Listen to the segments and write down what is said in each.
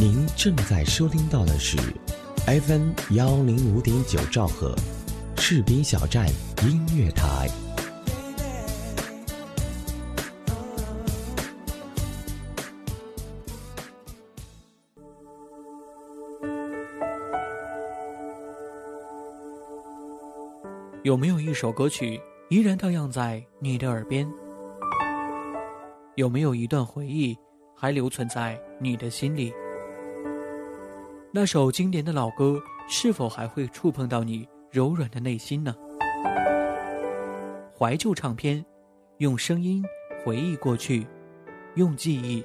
您正在收听到的是 FM 幺零五点九兆赫，士兵小站音乐台。有没有一首歌曲依然荡漾在你的耳边？有没有一段回忆还留存在你的心里？那首经典的老歌是否还会触碰到你柔软的内心呢？怀旧唱片，用声音回忆过去，用记忆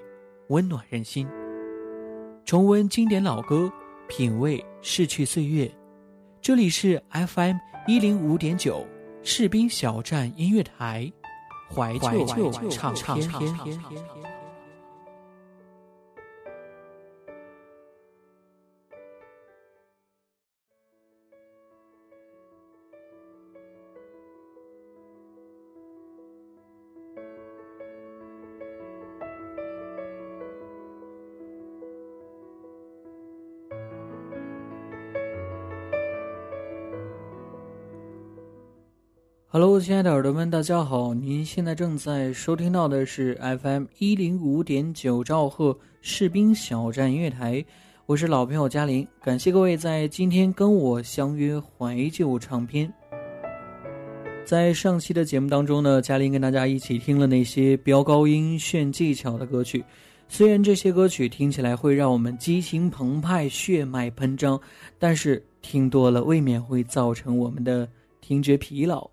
温暖人心。重温经典老歌，品味逝去岁月。这里是 FM 一零五点九士兵小站音乐台，怀旧唱片。Hello，亲爱的耳朵们，大家好！您现在正在收听到的是 FM 一零五点九兆赫士兵小站音乐台，我是老朋友嘉玲，感谢各位在今天跟我相约怀旧唱片。在上期的节目当中呢，嘉玲跟大家一起听了那些飙高音炫技巧的歌曲，虽然这些歌曲听起来会让我们激情澎湃、血脉喷张，但是听多了未免会造成我们的听觉疲劳。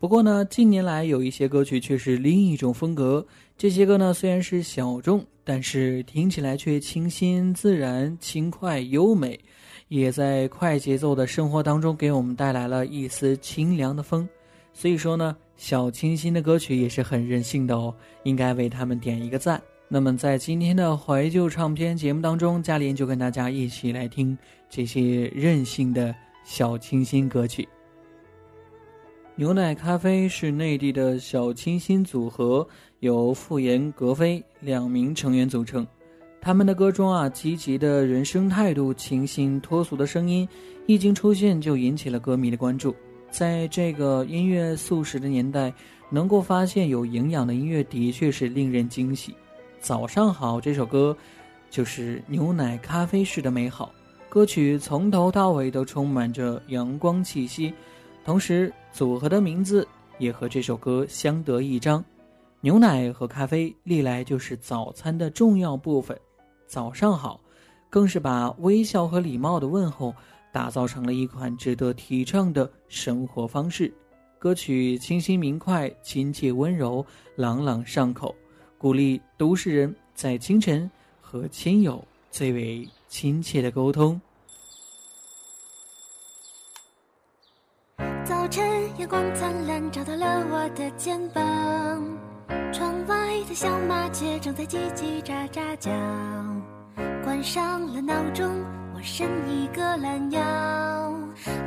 不过呢，近年来有一些歌曲却是另一种风格。这些歌呢虽然是小众，但是听起来却清新自然、轻快优美，也在快节奏的生活当中给我们带来了一丝清凉的风。所以说呢，小清新的歌曲也是很任性的哦，应该为他们点一个赞。那么在今天的怀旧唱片节目当中，嘉玲就跟大家一起来听这些任性的小清新歌曲。牛奶咖啡是内地的小清新组合，由傅岩、格飞两名成员组成。他们的歌中啊，积极的人生态度、清新脱俗的声音，一经出现就引起了歌迷的关注。在这个音乐素食的年代，能够发现有营养的音乐，的确是令人惊喜。早上好，这首歌就是牛奶咖啡式的美好。歌曲从头到尾都充满着阳光气息。同时，组合的名字也和这首歌相得益彰。牛奶和咖啡历来就是早餐的重要部分。早上好，更是把微笑和礼貌的问候打造成了一款值得提倡的生活方式。歌曲清新明快、亲切温柔、朗朗上口，鼓励都市人在清晨和亲友最为亲切的沟通。阳光灿烂，照到了我的肩膀。窗外的小麻雀正在叽叽喳喳叫。关上了闹钟，我伸一个懒腰。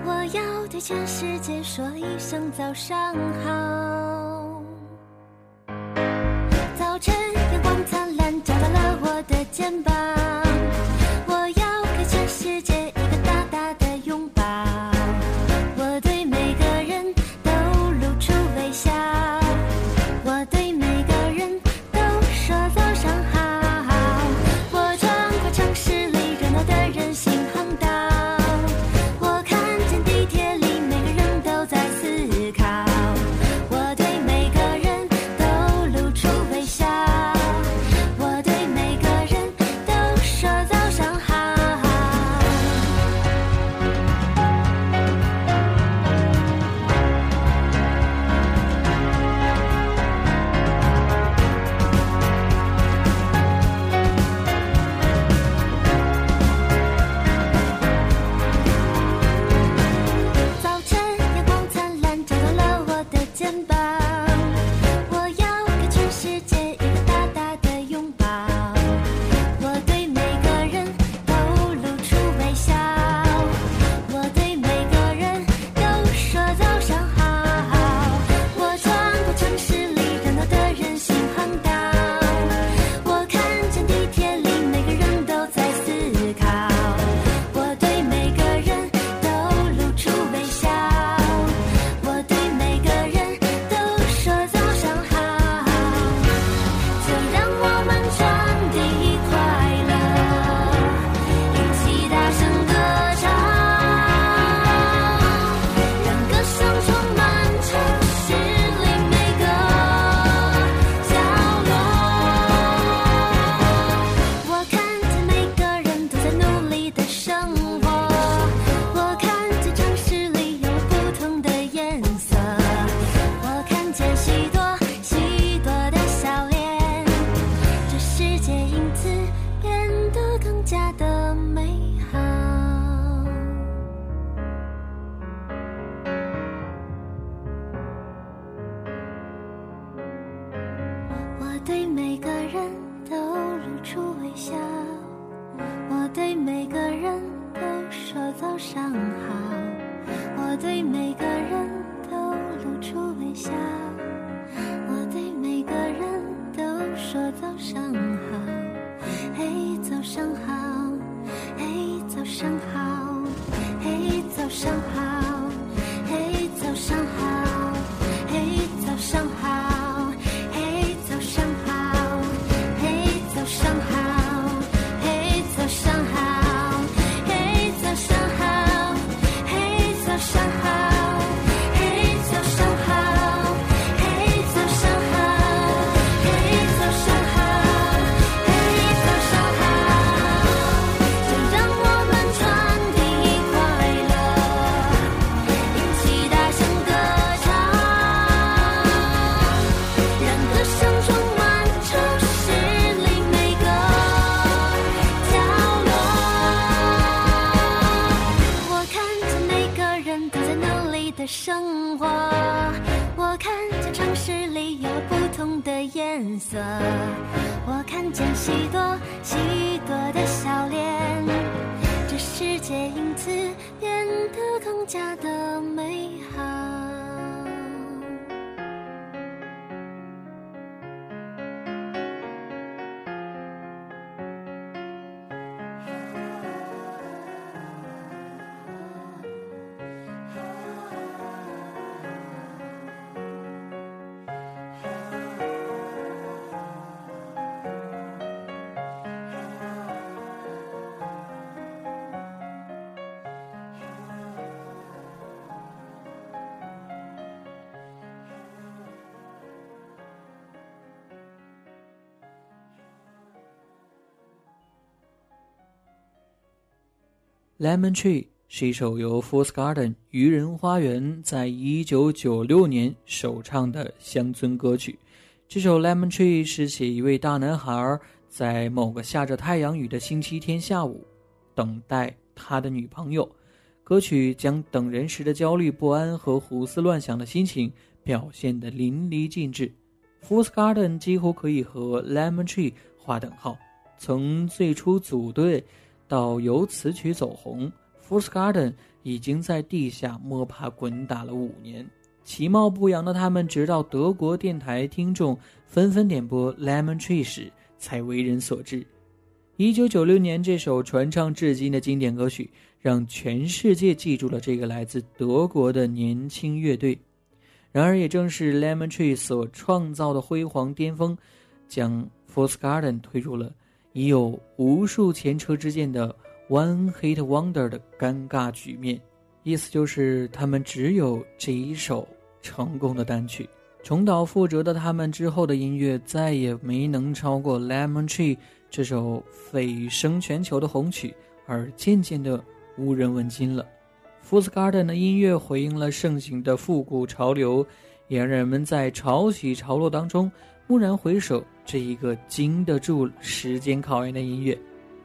我要对全世界说一声早上好。上好，嘿，早上好，嘿，早上好，嘿，早上好，嘿，早上好，嘿，早上好，色，我看见许多许多的笑脸，这世界因此变得更加的 Lemon Tree 是一首由 Fool's Garden 愚人花园在一九九六年首唱的乡村歌曲。这首 Lemon Tree 是写一位大男孩在某个下着太阳雨的星期天下午，等待他的女朋友。歌曲将等人时的焦虑不安和胡思乱想的心情表现得淋漓尽致。Fool's Garden 几乎可以和 Lemon Tree 划等号。从最初组队到由此曲走红 f o r c e Garden 已经在地下摸爬滚打了五年。其貌不扬的他们，直到德国电台听众纷纷点播《Lemon Tree》时，才为人所知。一九九六年，这首传唱至今的经典歌曲，让全世界记住了这个来自德国的年轻乐队。然而，也正是 Lemon Tree 所创造的辉煌巅峰，将 f o r c e Garden 推入了已有无数前车之鉴的 One Hit Wonder 的尴尬局面。意思就是他们只有这一首成功的单曲，重蹈覆辙的他们之后的音乐再也没能超过《Lemon Tree》这首蜚声全球的红曲，而渐渐的无人问津了。f o o s Garden 的音乐回应了盛行的复古潮流，也让人们在潮起潮落当中蓦然回首，这一个经得住时间考验的音乐。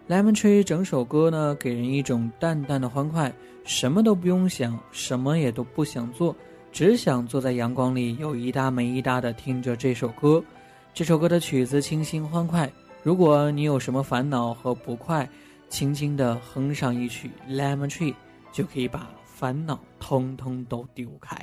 Lemon Tree 整首歌呢，给人一种淡淡的欢快，什么都不用想，什么也都不想做，只想坐在阳光里，有一搭没一搭的听着这首歌。这首歌的曲子清新欢快，如果你有什么烦恼和不快，轻轻地哼上一曲 Lemon Tree，就可以把烦恼通通都丢开了。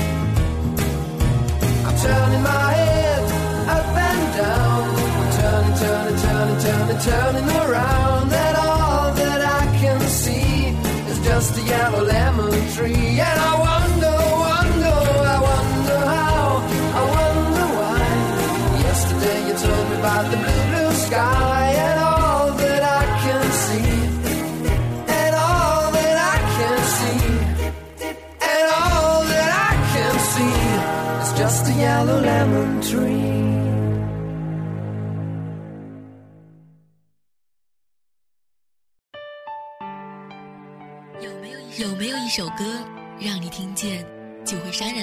Turning my head up and down. Turning, turning, turning, turning, turning around, and all that I can see is just a yellow lemon tree. And I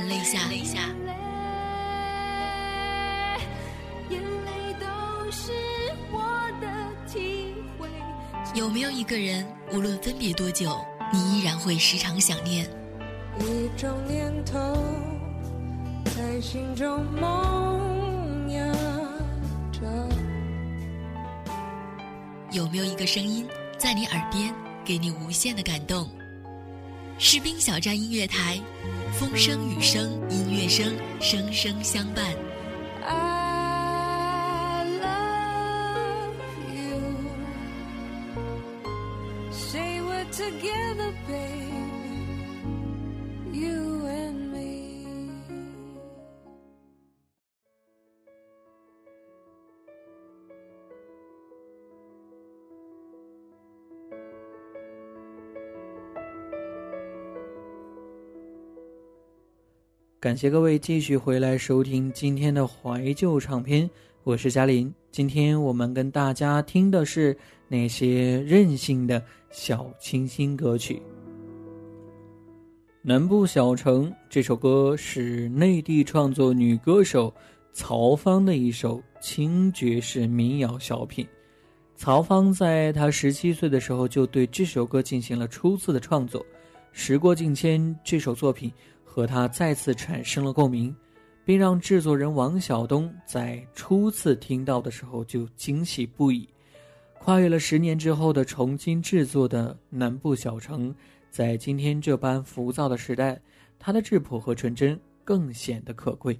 泪下？泪下。眼泪都是我的体会。有没有一个人，无论分别多久，你依然会时常想念？一种念头在心中萌芽着。有没有一个声音在你耳边，给你无限的感动？士兵小站音乐台，风声雨声音乐声，声声相伴。I love you. Say we together, babe. 感谢各位继续回来收听今天的怀旧唱片，我是嘉林。今天我们跟大家听的是那些任性的小清新歌曲。《南部小城》这首歌是内地创作女歌手曹芳的一首轻爵士民谣小品。曹芳在她十七岁的时候就对这首歌进行了初次的创作。时过境迁，这首作品和他再次产生了共鸣，并让制作人王晓东在初次听到的时候就惊喜不已。跨越了十年之后的重新制作的《南部小城》，在今天这般浮躁的时代，它的质朴和纯真更显得可贵。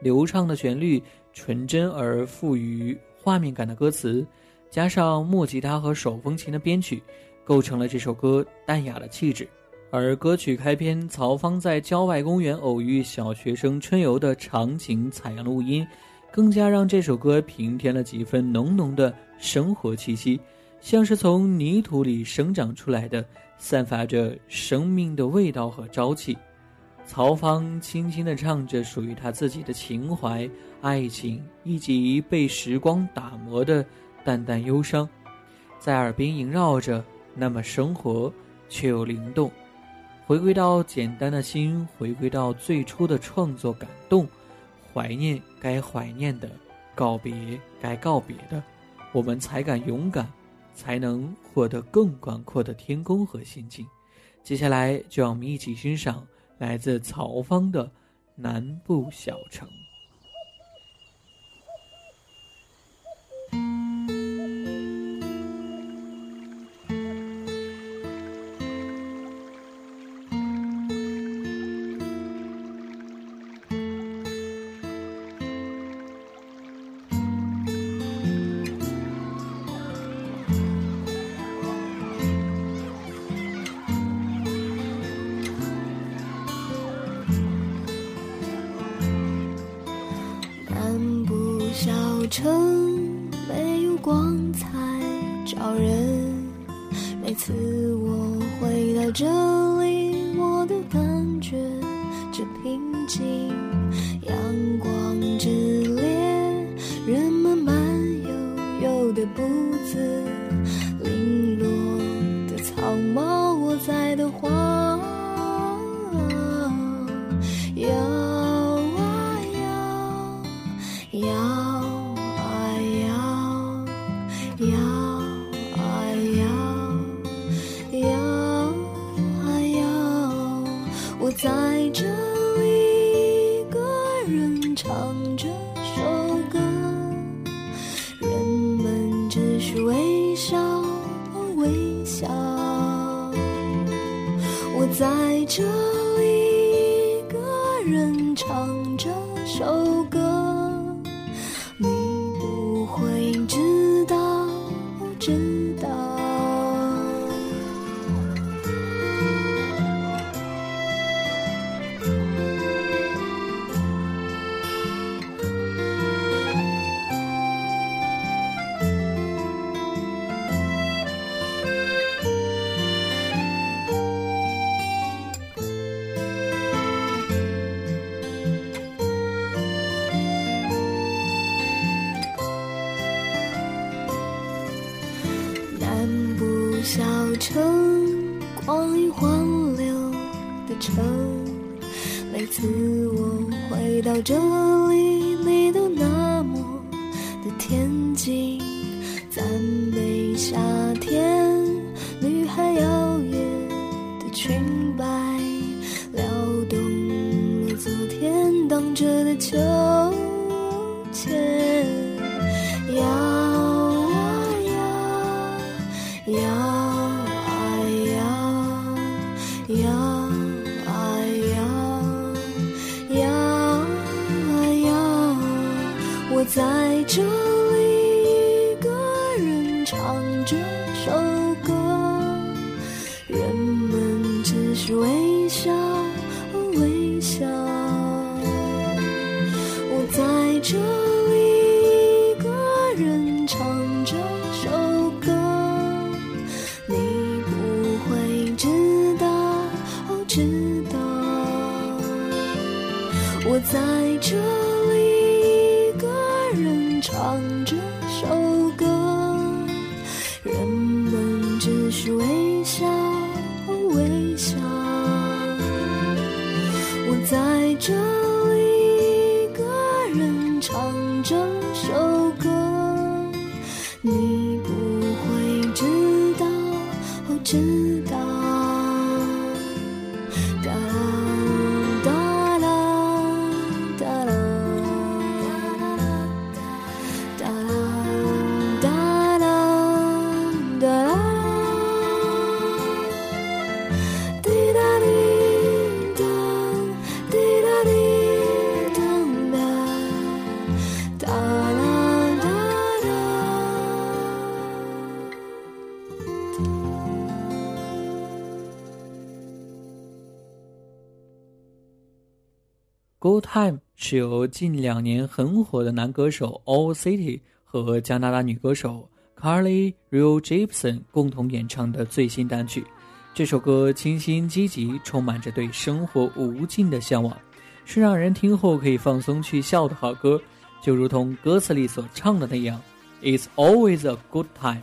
流畅的旋律、纯真而富于画面感的歌词，加上木吉他和手风琴的编曲，构成了这首歌淡雅的气质。而歌曲开篇，曹芳在郊外公园偶遇小学生春游的场景采样录音，更加让这首歌平添了几分浓浓的生活气息，像是从泥土里生长出来的，散发着生命的味道和朝气。曹芳轻轻地唱着属于他自己的情怀、爱情，以及被时光打磨的淡淡忧伤，在耳边萦绕着，那么生活却又灵动。回归到简单的心回归到最初的创作感动怀念该怀念的告别该告别的我们才敢勇敢才能获得更广阔的天空和心。境接下来就让我们一起欣赏来自曹方的南部小城。城没有光彩照人。每次我回到这唱这首歌人们只是微笑微笑。我在这 good time 是由近两年很火的男歌手 all city 和加拿大女歌手 carly real jepsen 共同演唱的最新单曲。这首歌清新积极充满着对生活无尽的向往是让人听后可以放松去笑的好歌就如同歌词里所唱的那样。It's always a good time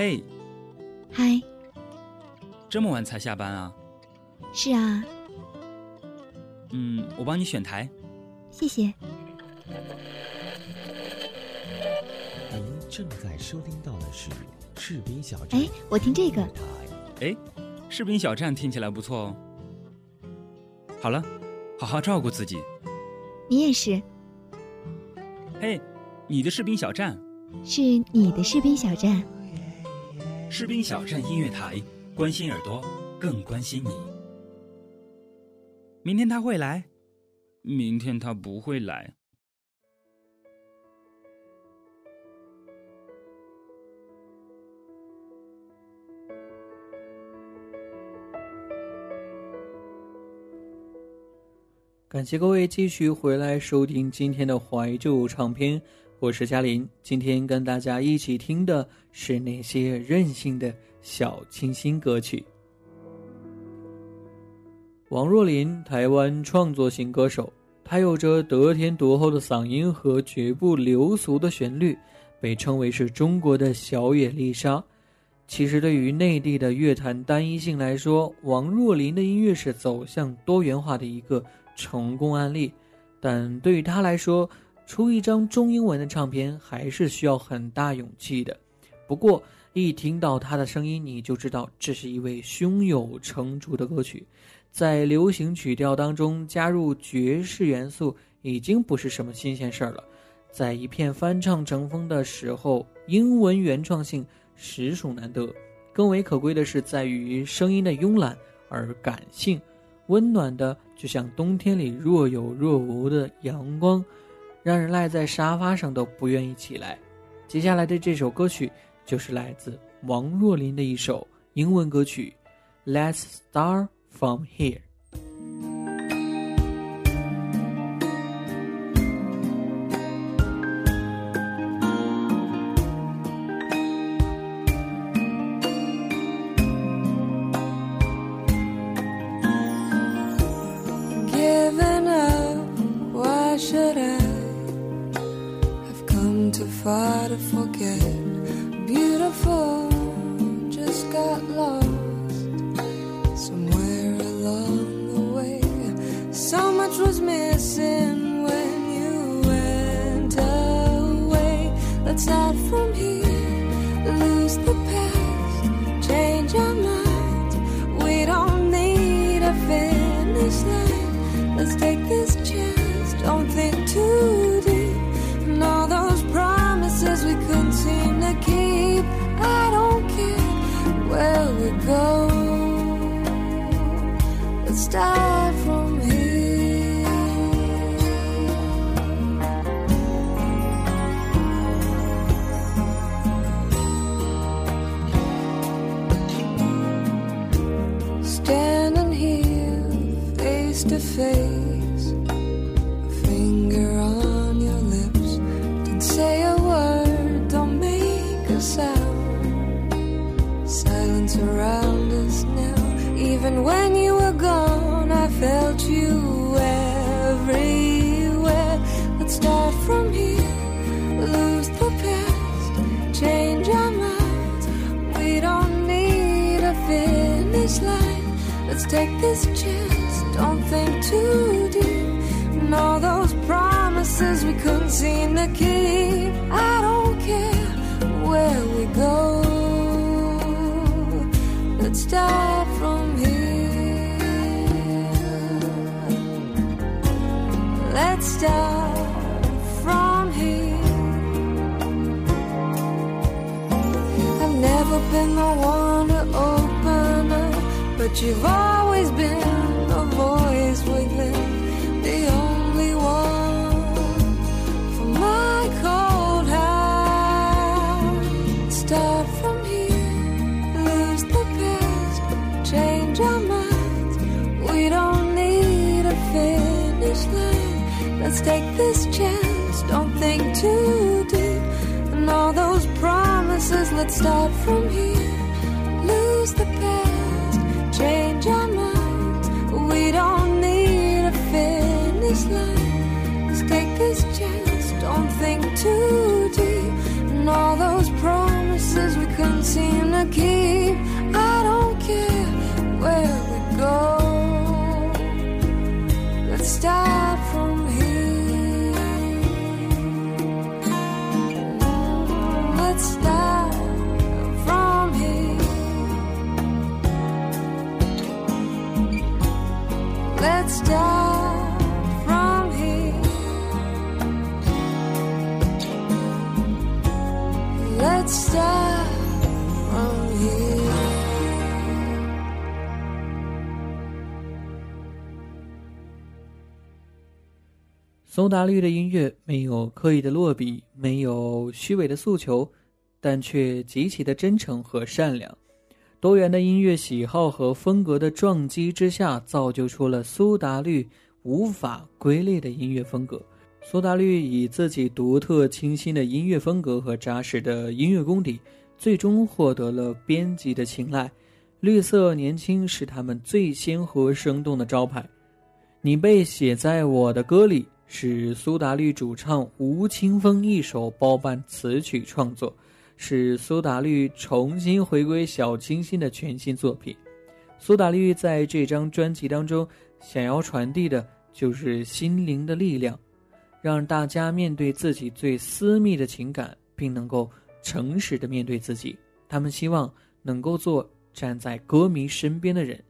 嘿，嗨，这么晚才下班啊？是啊，嗯，我帮你选台。谢谢。您正在收听到的是士兵小站。哎，我听这个哎，士兵小站听起来不错哦。好了，好好照顾自己。你也是，嘿，你的士兵小站，是你的士兵小站。士兵小站音乐台，关心耳朵，更关心你。明天他会来，明天他不会来。感谢各位继续回来收听今天的怀旧唱片，我是嘉林。今天跟大家一起听的是那些任性的小清新歌曲。王若琳，台湾创作型歌手，她有着得天独厚的嗓音和绝不流俗的旋律，被称为是中国的小野丽莎。其实，对于内地的乐坛单一性来说，王若琳的音乐是走向多元化的一个成功案例。但对于她来说，出一张中英文的唱片还是需要很大勇气的。不过，一听到他的声音，你就知道这是一位胸有成竹的歌曲。在流行曲调当中加入爵士元素，已经不是什么新鲜事儿了。在一片翻唱成风的时候，英文原创性实属难得。更为可贵的是，在于声音的慵懒而感性，温暖的就像冬天里若有若无的阳光，让人赖在沙发上都不愿意起来。接下来的这首歌曲就是来自王若琳的一首英文歌曲《Let's Start from here。Far to forget. Let's take this chance, don't think too deep. And all those promises we couldn't seem to keep. I don't care where we go. Let's start from here. Let's start from here. I've never been the one but you've always been a voice within, the only one for my cold heart. Start from here, lose the past, change our minds. We don't need a finish line. Let's take this chance, don't think too deep. And all those promises, let's start from here. 就苏打绿的音乐没有刻意的落笔，没有虚伪的诉求，但却极其的真诚和善良。多元的音乐喜好和风格的撞击之下，造就出了苏打绿无法归类的音乐风格。苏打绿以自己独特清新的音乐风格和扎实的音乐功底，最终获得了编辑的青睐。绿色年轻是他们最鲜活生动的招牌。你被写在我的歌里，是苏打绿主唱吴青峰一手包办词曲创作，是苏打绿重新回归小清新的全新作品。苏打绿在这张专辑当中想要传递的就是心灵的力量，让大家面对自己最私密的情感，并能够诚实的面对自己。他们希望能够做站在歌迷身边的人。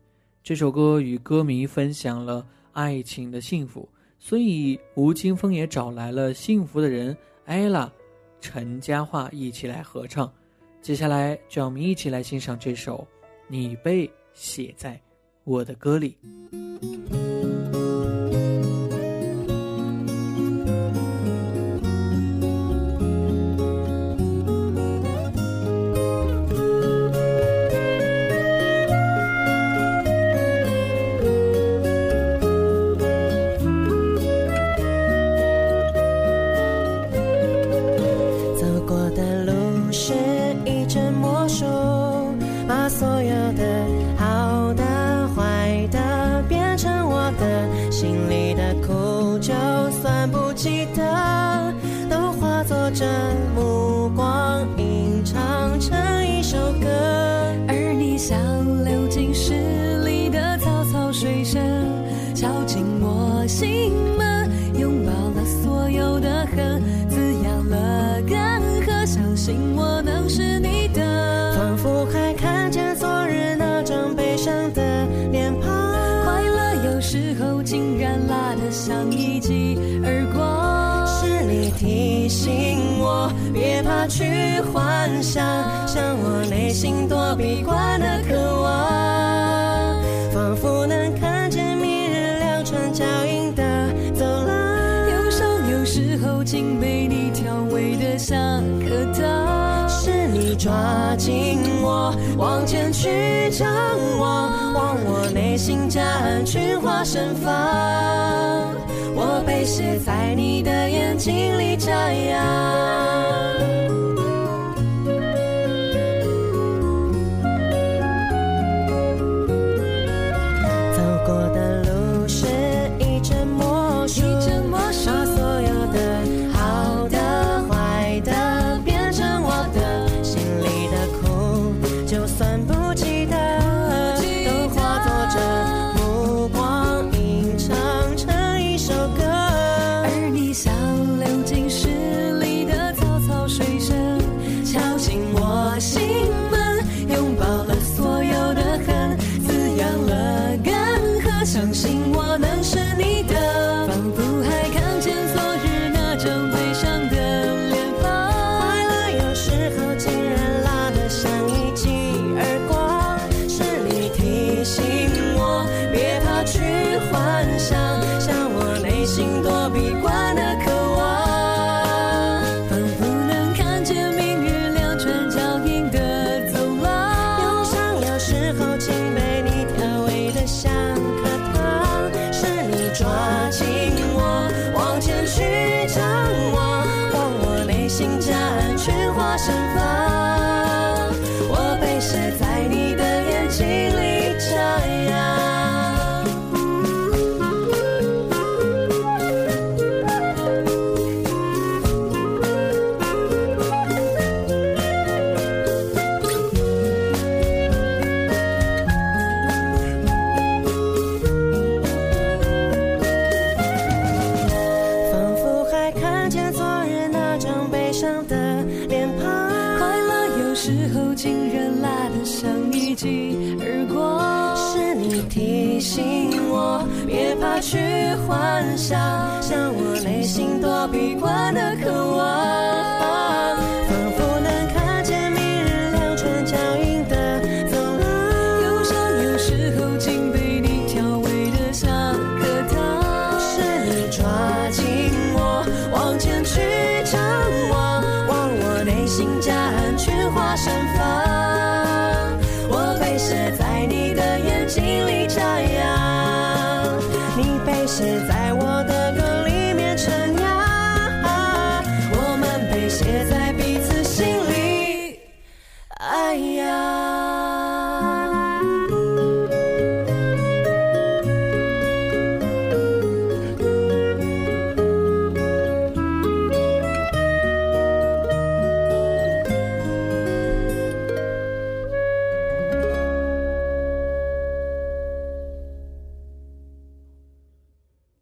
这首歌与歌迷分享了爱情的幸福，所以吴青峰也找来了幸福的人艾拉、陈嘉桦一起来合唱。接下来，就让我们一起来欣赏这首《你被写在我的歌里》。去幻想，像我内心躲避惯的渴望，仿佛能看见明日两串脚印的走廊。忧伤有时候竟被你调味的像颗糖。是你抓紧我，往前去张望，望我内心夹岸群花盛放。我被写在你的眼睛里眨样。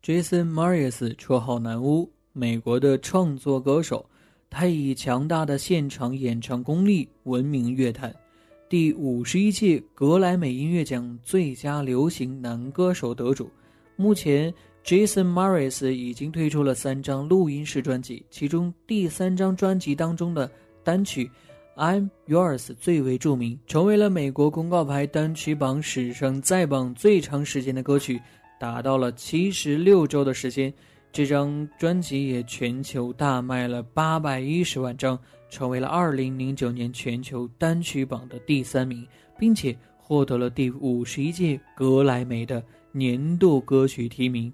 Jason Mraz 绰号南巫，美国的创作歌手，他以强大的现场演唱功力闻名乐坛。第五十一届格莱美音乐奖最佳流行男歌手得主。目前，Jason Mraz 已经推出了三张录音室专辑，其中第三张专辑当中的单曲《I'm Yours》最为著名，成为了美国公告牌单曲榜史上在榜最长时间的歌曲。达到了七十六周的时间，这张专辑也全球大卖了八百一十万张，成为了二零零九年全球单曲榜的第三名，并且获得了第五十一届格莱美的年度歌曲提名。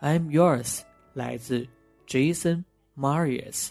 I'm Yours 来自 Jason Mraz。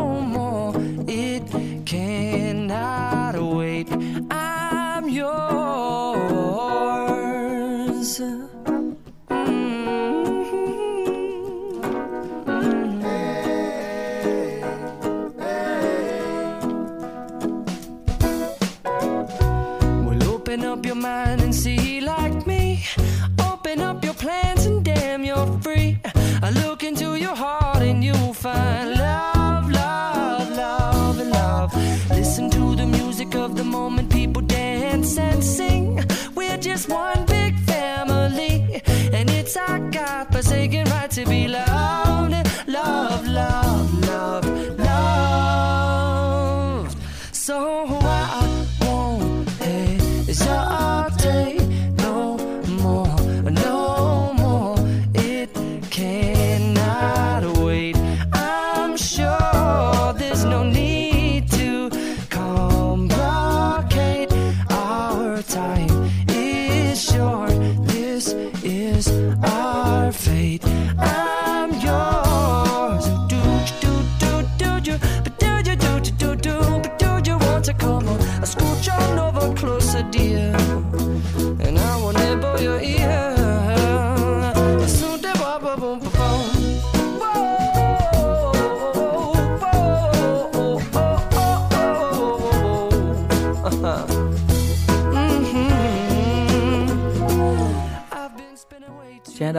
Mm-hmm. Well, open up your mind and see like me. Open up your plans and damn, you're free. I look into your heart and you'll find love, love, love, and love. Listen to the music of the moment. God forsaken right to be loved.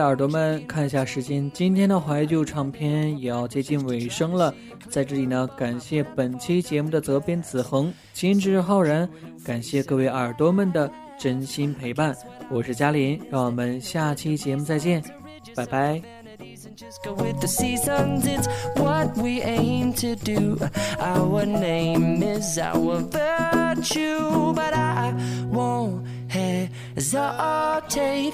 的耳朵们，看一下时间，今天的怀旧唱片也要接近尾声了。在这里呢，感谢本期节目的责编子恒、监制浩然，感谢各位耳朵们的真心陪伴。我是嘉林，让我们下期节目再见，拜拜。Just go with the seasons, it's what we aim to do. Our name is our virtue, but I won't hesitate